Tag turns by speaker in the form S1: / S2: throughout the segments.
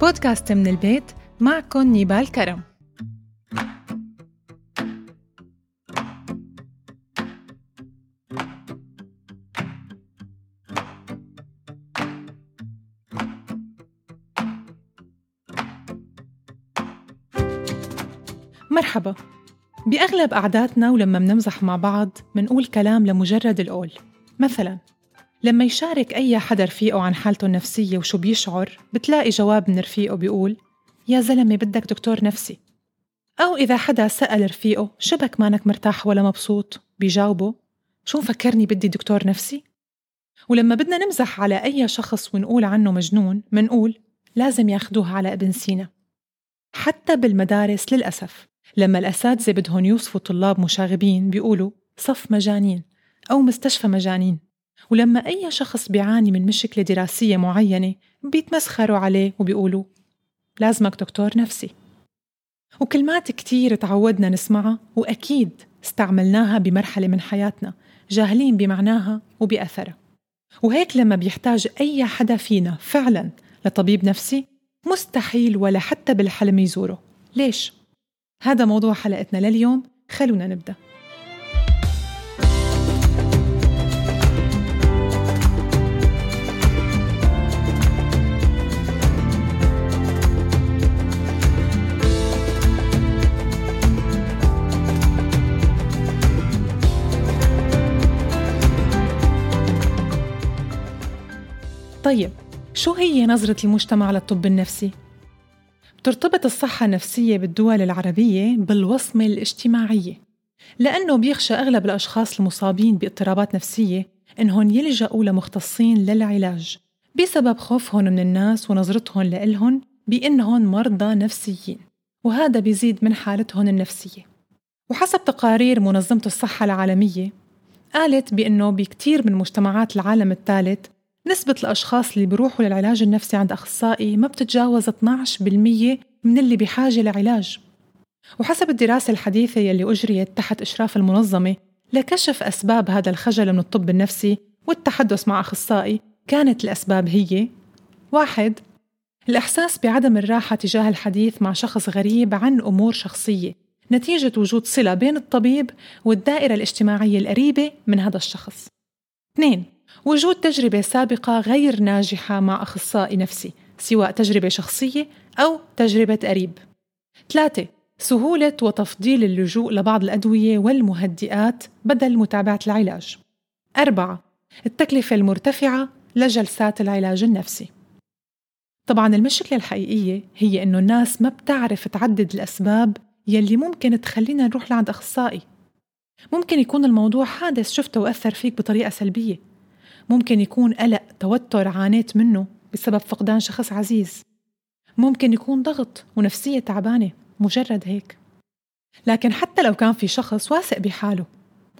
S1: بودكاست من البيت معكم نيبال كرم. مرحبا. بأغلب قعداتنا ولما منمزح مع بعض منقول كلام لمجرد القول. مثلا لما يشارك أي حدا رفيقه عن حالته النفسية وشو بيشعر بتلاقي جواب من رفيقه بيقول يا زلمة بدك دكتور نفسي. أو إذا حدا سأل رفيقه شبك مانك مرتاح ولا مبسوط؟ بيجاوبه شو مفكرني بدي دكتور نفسي؟ ولما بدنا نمزح على أي شخص ونقول عنه مجنون منقول لازم ياخدوه على ابن سينا. حتى بالمدارس للأسف لما الأساتذة بدهم يوصفوا طلاب مشاغبين بيقولوا صف مجانين أو مستشفى مجانين. ولما أي شخص بيعاني من مشكلة دراسية معينة بيتمسخروا عليه وبيقولوا لازمك دكتور نفسي. وكلمات كتير تعودنا نسمعها وأكيد استعملناها بمرحلة من حياتنا جاهلين بمعناها وبأثرها. وهيك لما بيحتاج أي حدا فينا فعلا لطبيب نفسي مستحيل ولا حتى بالحلم يزوره. ليش؟ هذا موضوع حلقتنا لليوم خلونا نبدأ. طيب شو هي نظرة المجتمع للطب النفسي؟ بترتبط الصحة النفسية بالدول العربية بالوصمة الاجتماعية لأنه بيخشى أغلب الأشخاص المصابين باضطرابات نفسية إنهم يلجأوا لمختصين للعلاج بسبب خوفهم من الناس ونظرتهم لإلهم بإنهم مرضى نفسيين وهذا بيزيد من حالتهم النفسية وحسب تقارير منظمة الصحة العالمية قالت بأنه بكتير من مجتمعات العالم الثالث نسبة الأشخاص اللي بيروحوا للعلاج النفسي عند أخصائي ما بتتجاوز 12% من اللي بحاجة لعلاج وحسب الدراسة الحديثة يلي أجريت تحت إشراف المنظمة لكشف أسباب هذا الخجل من الطب النفسي والتحدث مع أخصائي كانت الأسباب هي واحد الإحساس بعدم الراحة تجاه الحديث مع شخص غريب عن أمور شخصية نتيجة وجود صلة بين الطبيب والدائرة الاجتماعية القريبة من هذا الشخص. اثنين وجود تجربة سابقة غير ناجحة مع أخصائي نفسي سواء تجربة شخصية أو تجربة قريب. ثلاثة سهولة وتفضيل اللجوء لبعض الأدوية والمهدئات بدل متابعة العلاج. أربعة التكلفة المرتفعة لجلسات العلاج النفسي. طبعا المشكلة الحقيقية هي إنه الناس ما بتعرف تعدد الأسباب يلي ممكن تخلينا نروح لعند أخصائي. ممكن يكون الموضوع حادث شفته وأثر فيك بطريقة سلبية. ممكن يكون قلق توتر عانيت منه بسبب فقدان شخص عزيز. ممكن يكون ضغط ونفسية تعبانة مجرد هيك. لكن حتى لو كان في شخص واثق بحاله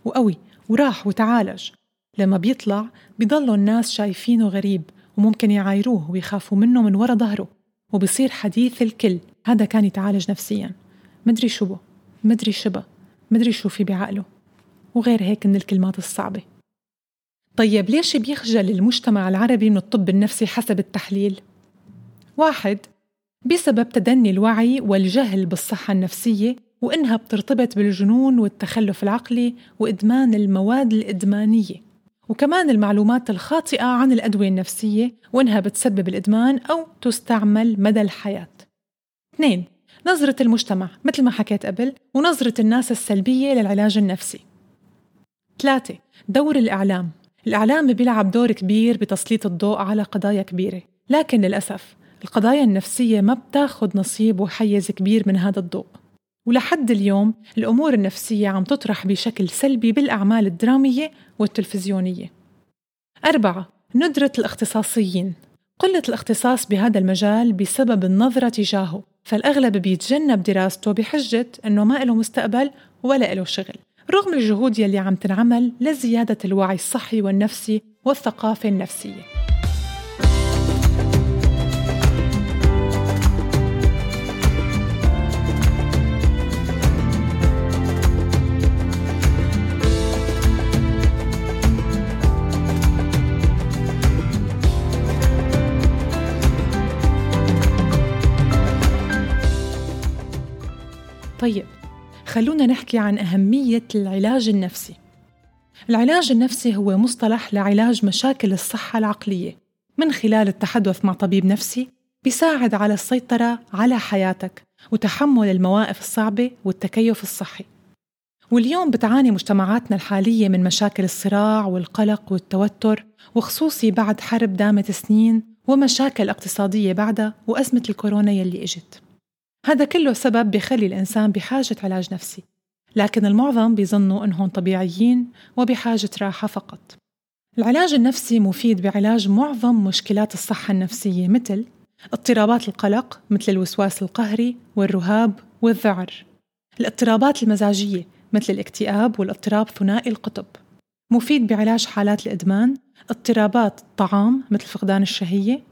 S1: وقوي وراح وتعالج لما بيطلع بيضلوا الناس شايفينه غريب وممكن يعايروه ويخافوا منه من ورا ظهره وبصير حديث الكل. هذا كان يتعالج نفسيا. مدري شو به مدري شبه مدري شو في بعقله. وغير هيك من الكلمات الصعبة. طيب ليش بيخجل المجتمع العربي من الطب النفسي حسب التحليل؟ واحد بسبب تدني الوعي والجهل بالصحة النفسية وإنها بترتبط بالجنون والتخلف العقلي وإدمان المواد الإدمانية. وكمان المعلومات الخاطئة عن الأدوية النفسية وإنها بتسبب الإدمان أو تستعمل مدى الحياة. اثنين نظرة المجتمع مثل ما حكيت قبل ونظرة الناس السلبية للعلاج النفسي. ثلاثة دور الإعلام. الإعلام بيلعب دور كبير بتسليط الضوء على قضايا كبيرة. لكن للأسف القضايا النفسية ما بتاخد نصيب وحيز كبير من هذا الضوء. ولحد اليوم الأمور النفسية عم تطرح بشكل سلبي بالأعمال الدرامية والتلفزيونية. أربعة ندرة الاختصاصيين. قلة الاختصاص بهذا المجال بسبب النظرة تجاهه. فالأغلب بيتجنب دراسته بحجة أنه ما له مستقبل ولا له شغل. رغم الجهود يلي عم تنعمل لزيادة الوعي الصحي والنفسي والثقافة النفسية. طيب خلونا نحكي عن أهمية العلاج النفسي. العلاج النفسي هو مصطلح لعلاج مشاكل الصحة العقلية من خلال التحدث مع طبيب نفسي بيساعد على السيطرة على حياتك وتحمل المواقف الصعبة والتكيف الصحي. واليوم بتعاني مجتمعاتنا الحالية من مشاكل الصراع والقلق والتوتر وخصوصي بعد حرب دامت سنين ومشاكل اقتصادية بعدها وأزمة الكورونا يلي إجت. هذا كله سبب بخلي الإنسان بحاجة علاج نفسي لكن المعظم بيظنوا إنهم طبيعيين وبحاجة راحة فقط. العلاج النفسي مفيد بعلاج معظم مشكلات الصحة النفسية مثل اضطرابات القلق مثل الوسواس القهري والرهاب والذعر الاضطرابات المزاجية مثل الاكتئاب والاضطراب ثنائي القطب. مفيد بعلاج حالات الإدمان اضطرابات الطعام مثل فقدان الشهية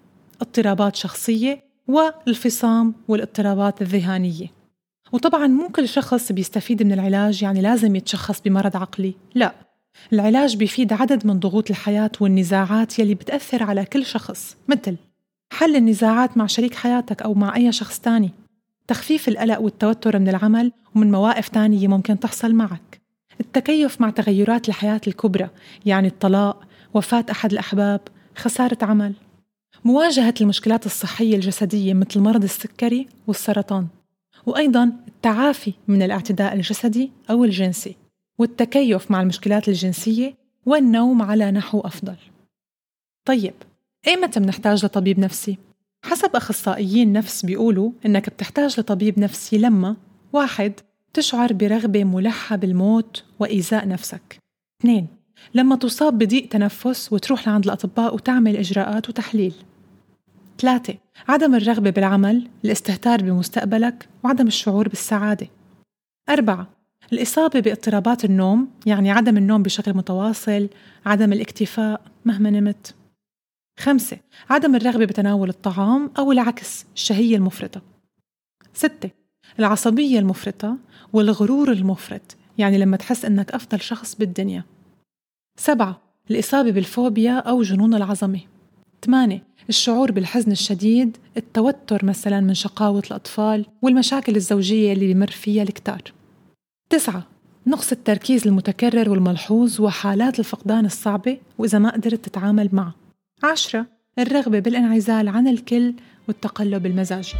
S1: اضطرابات شخصية والفصام والاضطرابات الذهانية. وطبعا مو كل شخص بيستفيد من العلاج يعني لازم يتشخص بمرض عقلي. لا العلاج بيفيد عدد من ضغوط الحياة والنزاعات يلي بتأثر على كل شخص. مثل حل النزاعات مع شريك حياتك أو مع أي شخص تاني. تخفيف القلق والتوتر من العمل ومن مواقف تانية ممكن تحصل معك. التكيف مع تغيرات الحياة الكبرى يعني الطلاق وفاة أحد الأحباب خسارة عمل. مواجهة المشكلات الصحية الجسدية مثل مرض السكري والسرطان وأيضا التعافي من الاعتداء الجسدي أو الجنسي والتكيف مع المشكلات الجنسية والنوم على نحو أفضل طيب إيمتى بنحتاج لطبيب نفسي؟ حسب أخصائيين نفس بيقولوا إنك بتحتاج لطبيب نفسي لما واحد تشعر برغبة ملحة بالموت وإيذاء نفسك اثنين لما تصاب بضيق تنفس وتروح لعند الأطباء وتعمل إجراءات وتحليل. ثلاثة عدم الرغبة بالعمل الاستهتار بمستقبلك وعدم الشعور بالسعادة. أربعة الإصابة باضطرابات النوم يعني عدم النوم بشكل متواصل عدم الاكتفاء مهما نمت. خمسة عدم الرغبة بتناول الطعام أو العكس الشهية المفرطة. ستة العصبية المفرطة والغرور المفرط يعني لما تحس إنك أفضل شخص بالدنيا. سبعة الإصابة بالفوبيا أو جنون العظمة. ثمانية الشعور بالحزن الشديد التوتر مثلا من شقاوة الأطفال والمشاكل الزوجية اللي بمر فيها الكتار. تسعة نقص التركيز المتكرر والملحوظ وحالات الفقدان الصعبة وإذا ما قدرت تتعامل معه. عشرة الرغبة بالانعزال عن الكل والتقلب المزاجي.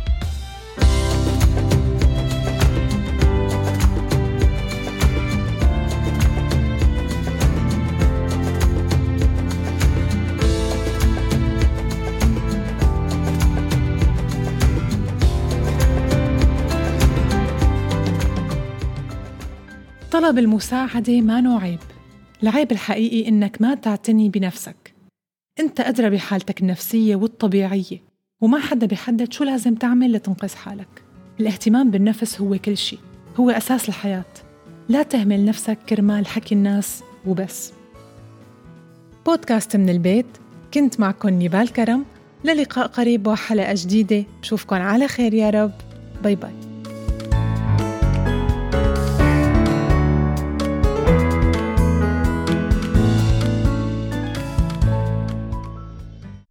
S1: طلب المساعدة ما عيب. العيب الحقيقي إنك ما تعتني بنفسك. أنت أدرى بحالتك النفسية والطبيعية وما حدا بيحدد شو لازم تعمل لتنقذ حالك. الاهتمام بالنفس هو كل شيء هو أساس الحياة. لا تهمل نفسك كرمال حكي الناس وبس. بودكاست من البيت كنت معكم نيبال كرم. للقاء قريب وحلقة جديدة. بشوفكن على خير يا رب. bye bye.